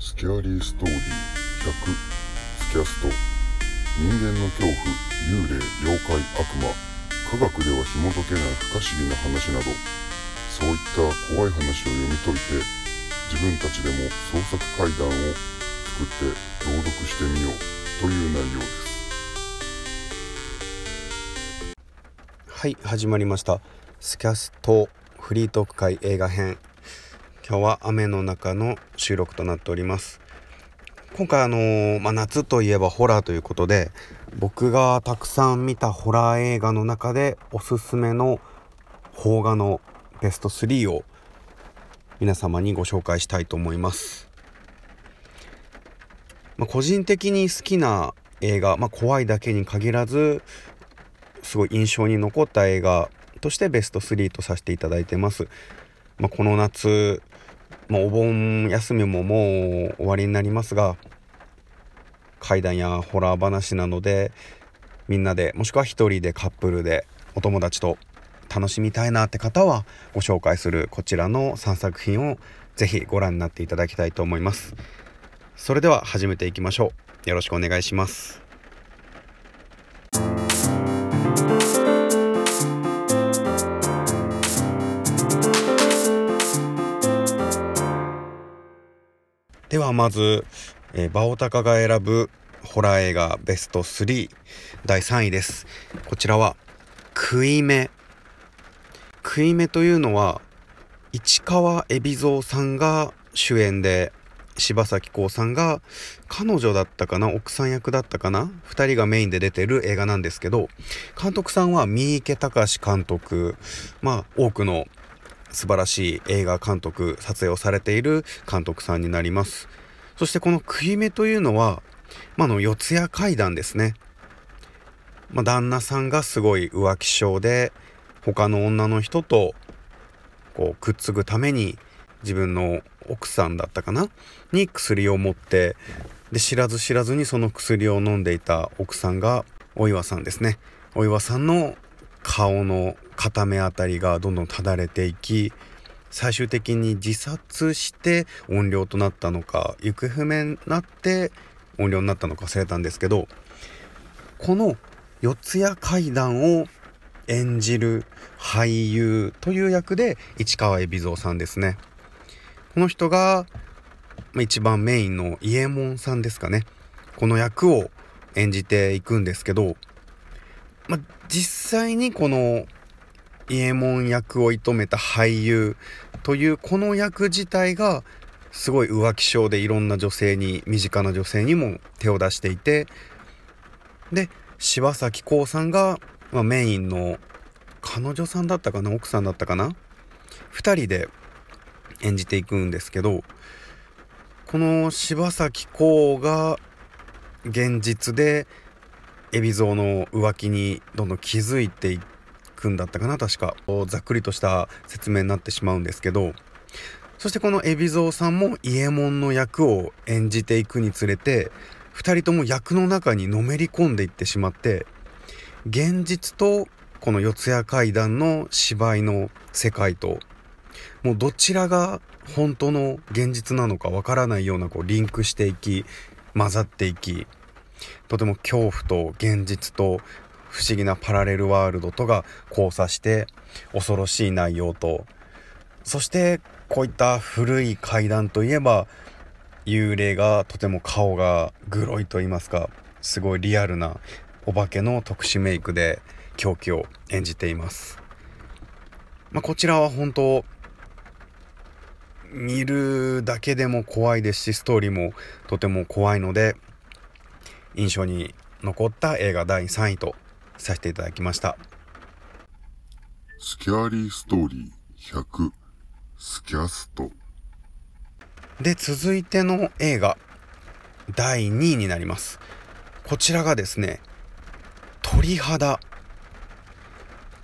スキャーリーストーリー100スキャスト。人間の恐怖幽霊妖怪悪魔。科学では紐解けない不可思議な話など。そういった怖い話を読み解いて自分たちでも創作怪談を作って朗読してみようという内容です。はい始まりました。スキャストフリートーク会映画編。今日は雨の中の収録となっております。今回あのー、まあ、夏といえばホラーということで僕がたくさん見たホラー映画の中でおすすめの邦画のベスト3を皆様にご紹介したいと思います、まあ、個人的に好きな映画、まあ、怖いだけに限らずすごい印象に残った映画としてベスト3とさせていただいてます、まあ、この夏まあ、お盆休みももう終わりになりますが怪談やホラー話なのでみんなでもしくは一人でカップルでお友達と楽しみたいなって方はご紹介するこちらの3作品をぜひご覧になっていただきたいと思います。それでは始めていきましょう。よろしくお願いします。はまず、えー、バオタカが選ぶホラー映画ベスト3第3位です。こちらは「食い目」食い目というのは市川海老蔵さんが主演で柴咲コウさんが彼女だったかな奥さん役だったかな2人がメインで出てる映画なんですけど監督さんは三池隆監督まあ多くの素晴らしい映画監督撮影をされている監督さんになります。そしてこの食い目というのは、まあの四谷怪談ですね、まあ、旦那さんがすごい浮気症で他の女の人とこうくっつくために自分の奥さんだったかな？に薬を持ってで知らず知らずにその薬を飲んでいた奥さんがお岩さんですね。お岩さんの顔の片目あたりがどんどんただれていき最終的に自殺して怨霊となったのか行方不明になって怨霊になったのか忘れたんですけどこの四谷怪談を演じる俳優という役で市川海老蔵さんですね。この人が一番メインの伊右衛門さんですかね。この役を演じていくんですけど、まあ、実際にこの伊右衛門役を射止めた俳優というこの役自体がすごい浮気症でいろんな女性に身近な女性にも手を出していてで柴咲コウさんが、まあ、メインの彼女さんだったかな奥さんだったかな2人で演じていくんですけどこの柴咲コウが現実で海老蔵の浮気にどんどん気づいていってくんだったかな確か。ざっくりとした説明になってしまうんですけど。そしてこの海老蔵さんも伊右衛門の役を演じていくにつれて2人とも役の中にのめり込んでいってしまって現実とこの四谷怪談の芝居の世界ともうどちらが本当の現実なのかわからないようなこうリンクしていき混ざっていきとても恐怖と現実と不思議なパラレルワールドとが交差して恐ろしい内容と。そしてこういった古い階段といえば幽霊がとても顔がグロいと言いますかすごいリアルなお化けの特殊メイクで狂気を演じています、まあ、こちらは本当見るだけでも怖いですしストーリーもとても怖いので印象に残った映画第3位とさせていただきました。スキャーリーストーリー100スキャスト。で続いての映画第2位になります。こちらがですね鳥肌。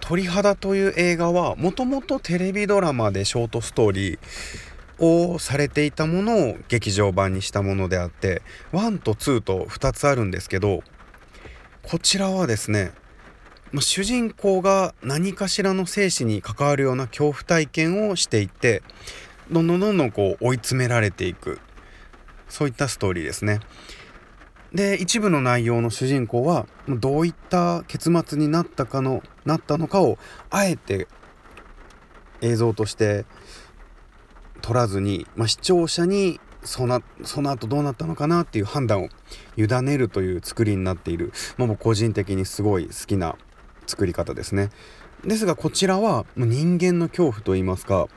鳥肌という映画はもともとテレビドラマでショートストーリーをされていたものを劇場版にしたものであって1と2と2つあるんですけどこちらはですねまあ、主人公が何かしらの生死に関わるような恐怖体験をしていてどんどんどんどんこう追い詰められていく。そういったストーリーですね。で一部の内容の主人公はどういった結末になったかのなったのかをあえて映像として撮らずに、まあ、視聴者にそのその後どうなったのかなっていう判断を委ねるという作りになっている、まあ、僕個人的にすごい好きな作り方ですね。ですがこちらは人間の恐怖といいますか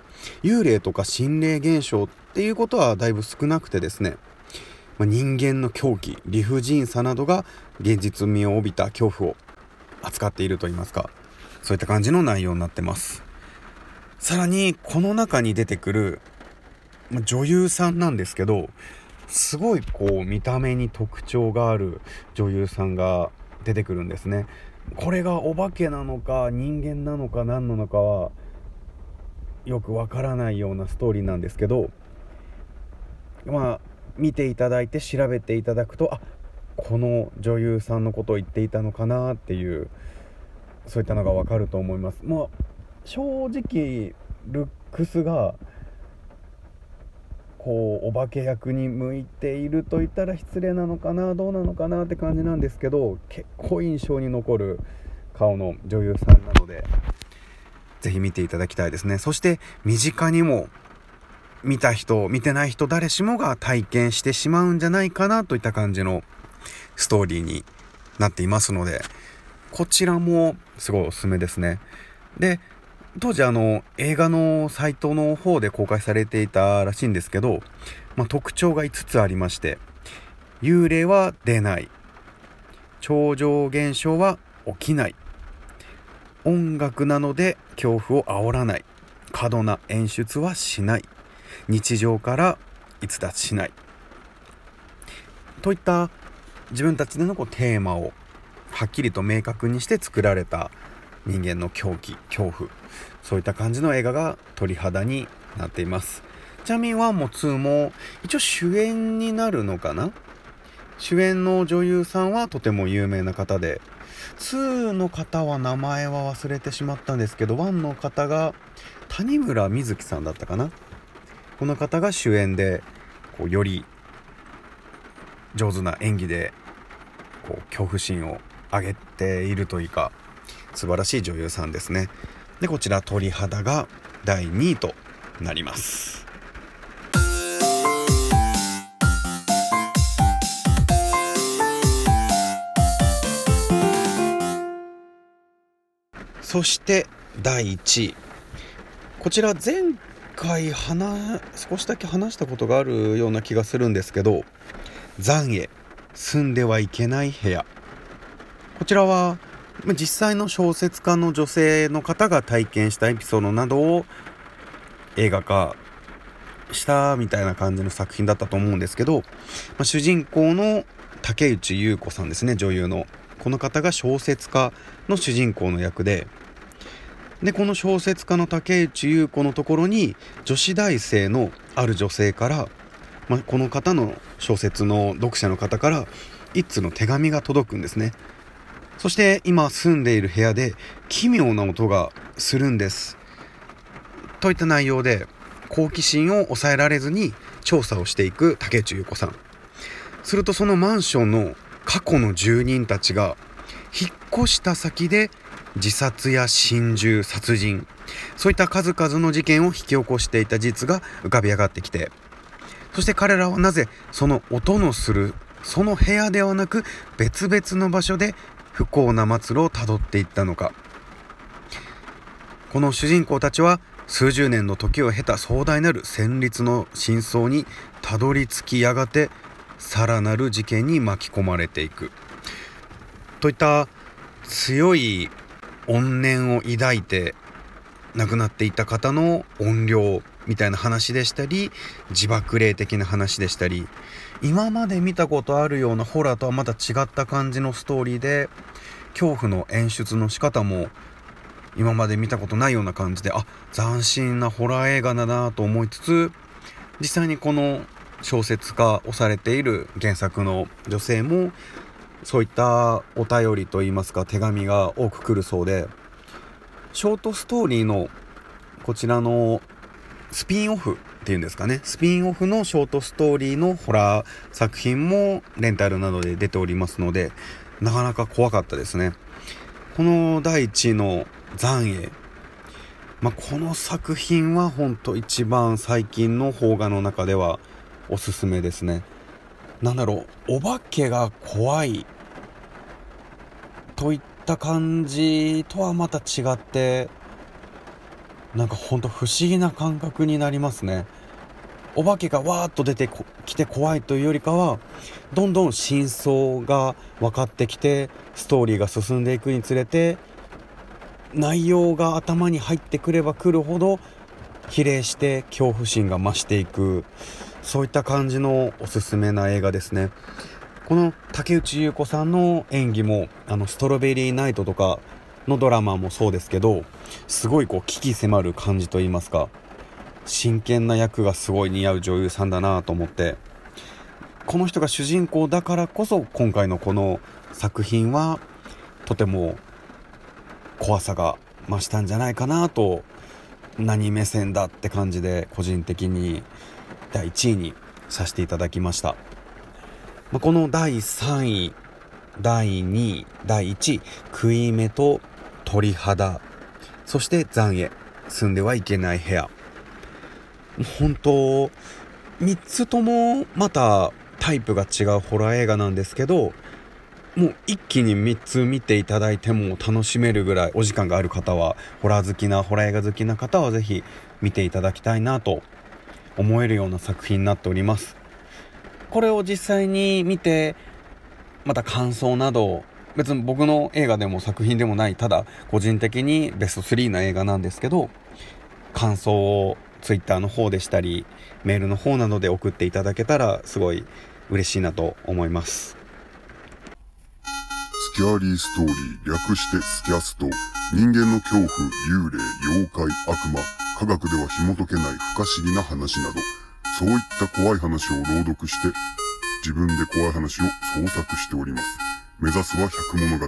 幽霊とか心霊現象っていうことはだいぶ少なくてですね、ま、人間の狂気理不尽さなどが現実味を帯びた恐怖を扱っているといいますかそういった感じの内容になってますさらにこの中に出てくる女優さんなんですけどすごいこう見た目に特徴がある女優さんが出てくるんですねこれがお化けなのか人間なのか何なのかはよくわからないようなストーリーなんですけどまあ見ていただいて調べていただくとあこの女優さんのことを言っていたのかなっていうそういったのがわかると思います。まあ正直ルックスがこうお化け役に向いていると言ったら失礼なのかなどうなのかなって感じなんですけど結構印象に残る顔の女優さんなので是非見ていただきたいですね。そして身近にも見た人見てない人誰しもが体験してしまうんじゃないかなといった感じのストーリーになっていますのでこちらもすごいおすすめですね。で当時あの映画のサイトの方で公開されていたらしいんですけど、まあ、特徴が5つありまして幽霊は出ない。超常現象は起きない。音楽なので恐怖を煽らない。過度な演出はしない。日常から逸脱しない。といった自分たちでのこうテーマをはっきりと明確にして作られた人間の狂気恐怖。そういった感じの映画が鳥肌になっています。ちなみに1も2も一応主演になるのかな？主演の女優さんはとても有名な方で2の方は名前は忘れてしまったんですけど1の方が谷村瑞希さんだったかな？この方が主演でこうより上手な演技でこう恐怖心を上げているというか素晴らしい女優さんですね。でこちら鳥肌が第2位となります。そして第1位。こちら前回話少しだけ話したことがあるような気がするんですけど「残影住んではいけない部屋」こちらは実際の小説家の女性の方が体験したエピソードなどを映画化したみたいな感じの作品だったと思うんですけど、まあ、主人公の竹内優子さんですね女優のこの方が小説家の主人公の役ででこの小説家の竹内優子のところに女子大生のある女性から、まあ、この方の小説の読者の方から一通の手紙が届くんですね。そして今住んでいる部屋で奇妙な音がするんです。といった内容で好奇心を抑えられずに調査をしていく竹内優子さん。するとそのマンションの過去の住人たちが引っ越した先で自殺や心中殺人そういった数々の事件を引き起こしていた事実が浮かび上がってきてそして彼らはなぜその音のするその部屋ではなく別々の場所で不幸な末路をたどっていったのか。この主人公たちは数十年の時を経た壮大なる戦慄の真相にたどり着きやがてさらなる事件に巻き込まれていく。といった強い怨念を抱いて亡くなっていた方の怨霊みたいな話でしたり自爆霊的な話でしたり今まで見たことあるようなホラーとはまた違った感じのストーリーで恐怖の演出の仕方も今まで見たことないような感じであ斬新なホラー映画だなと思いつつ実際にこの小説化をされている原作の女性もそういったお便りといいますか手紙が多く来るそうでショートストーリーのこちらのスピンオフていうんですかね。スピンオフのショートストーリーのホラー作品もレンタルなどで出ておりますのでなかなか怖かったですね。この第1位の「残影」まあ、この作品は本当一番最近の邦画の中ではおすすめですね。なんだろうお化けが怖いといった感じとはまた違ってなんかほんと不思議な感覚になりますね。お化けがわーっと出てきて怖いというよりかはどんどん真相が分かってきてストーリーが進んでいくにつれて内容が頭に入ってくればくるほど比例して恐怖心が増していく。そういった感じのおすすめな映画ですね。この竹内優子さんの演技もあのストロベリーナイトとかのドラマもそうですけどすごいこう危機迫る感じといいますか真剣な役がすごい似合う女優さんだなと思って。この人が主人公だからこそ今回のこの作品はとても怖さが増したんじゃないかなと何目線だって感じで個人的に第1位にさせていただきました、まあ、この第3位第2位第1位食い目と鳥肌。そして残影。住んではいけない部屋。本当3つともまたタイプが違うホラー映画なんですけどもう一気に3つ見ていただいても楽しめるぐらいお時間がある方はホラー好きなホラー映画好きな方は是非見ていただきたいなと思えるような作品になっております。これを実際に見てまた感想など別に僕の映画でも作品でもないただ個人的にベスト3な映画なんですけど感想を Twitter の方でしたりメールの方などで送っていただけたらすごい嬉しいなと思いますスキャーリーストーリー、略してスキャスト。人間の恐怖、幽霊、妖怪、悪魔、科学では紐解けない不可思議な話など、そういった怖い話を朗読して、自分で怖い話を創作しております。目指すは百物語。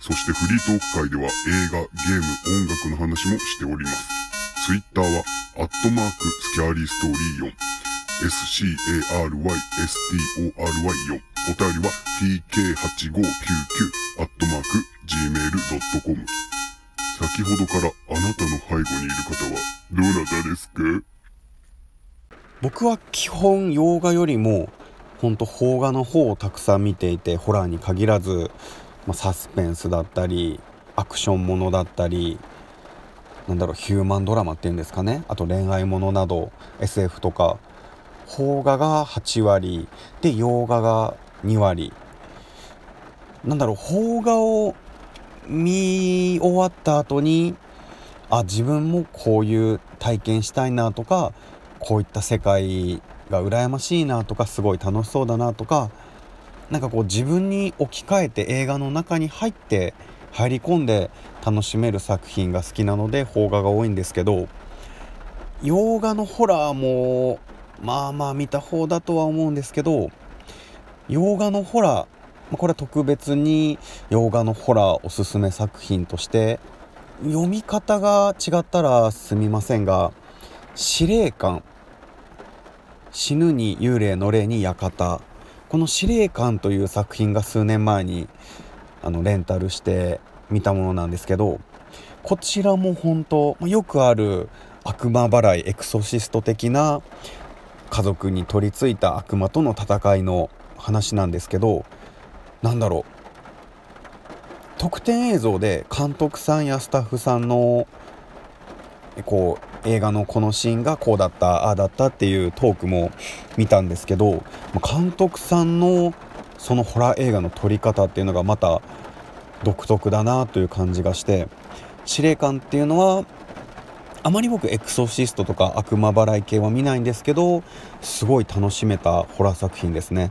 そしてフリートーク界では映画、ゲーム、音楽の話もしております。ツイッターは、アットマーク、スキャーリーストーリー4。scarystory4 お便りは tk8599 アットマーク gmail.com 先ほどからあなたの背後にいる方はどなたですか？僕は基本洋画よりもほんと邦画の方をたくさん見ていてホラーに限らず、まあ、サスペンスだったりアクションものだったりなんだろうヒューマンドラマっていうんですかね。あと恋愛ものなど SF とか。邦画が8割。で洋画が2割。なんだろう邦画を見終わった後にあ自分もこういう体験したいなとかこういった世界が羨ましいなとかすごい楽しそうだなとかなんかこう自分に置き換えて映画の中に入って入り込んで楽しめる作品が好きなので邦画が多いんですけど洋画のホラーもまあまあ見た方だとは思うんですけど洋画のホラーこれは特別に洋画のホラーおすすめ作品として読み方が違ったらすみませんが司令官死ぬに幽霊の霊に館。この司令官という作品が数年前にあのレンタルして見たものなんですけどこちらも本当よくある悪魔払いエクソシスト的な家族に取り付いた悪魔との戦いの話なんですけどなんだろう。特典映像で監督さんやスタッフさんのこう映画のこのシーンがこうだったああだったっていうトークも見たんですけど監督さんのそのホラー映画の撮り方っていうのがまた独特だなという感じがして司令官っていうのはあまり僕エクソシストとか悪魔払い系は見ないんですけどすごい楽しめたホラー作品ですね。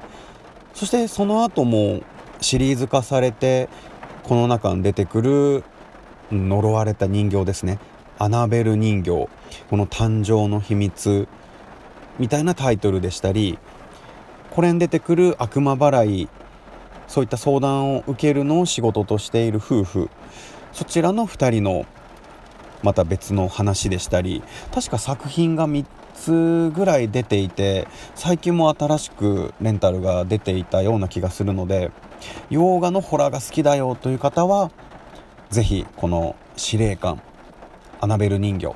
そしてその後もシリーズ化されてこの中に出てくる呪われた人形ですね。アナベル人形。この誕生の秘密。みたいなタイトルでしたりこれに出てくる悪魔払いそういった相談を受けるのを仕事としている夫婦。そちらの2人のまた別の話でしたり確か作品が3つぐらい出ていて最近も新しくレンタルが出ていたような気がするので洋画のホラーが好きだよという方は是非この司令官アナベル人形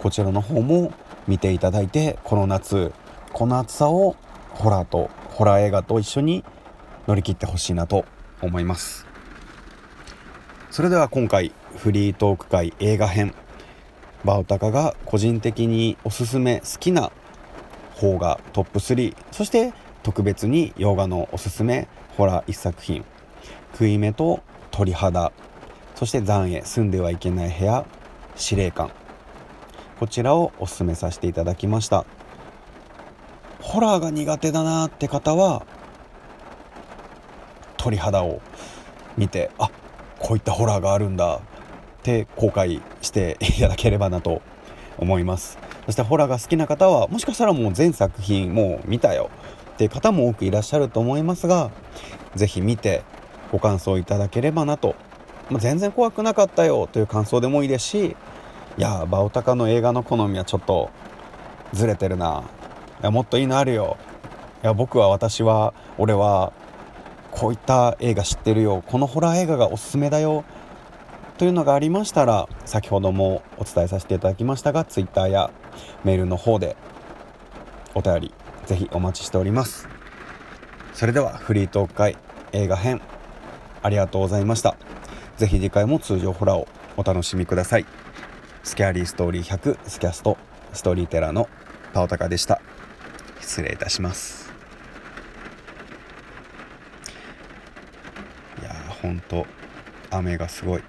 こちらの方も見ていただいてこの夏この暑さをホラーとホラー映画と一緒に乗り切ってほしいなと思います。それでは今回フリートーク会映画編バオタカが個人的におすすめ好きな邦画トップ3そして特別に洋画のおすすめホラー1作品「食い目」と「鳥肌」そして「残影住んではいけない部屋」「司令官」こちらをおすすめさせていただきました。ホラーが苦手だなって方は鳥肌を見てあこういったホラーがあるんだって後悔していただければなと思います。そしてホラーが好きな方はもしかしたらもう全作品もう見たよっていう方も多くいらっしゃると思いますが是非見てご感想いただければなと、まあ、全然怖くなかったよという感想でもいいですしいやバオタカの映画の好みはちょっとずれてるな。やもっといいのあるよ。いや僕は私は俺はこういった映画知ってるよ。このホラー映画がおすすめだよ。というのがありましたら先ほどもお伝えさせていただきましたが Twitter やメールの方でお便りぜひお待ちしております。それではフリートーク会映画編ありがとうございました。ぜひ次回も通常ホラーをお楽しみください。スキャリーストーリー100スキャストストーリーテラーのパオタカでした。失礼いたします。いやーほんと雨がすごい。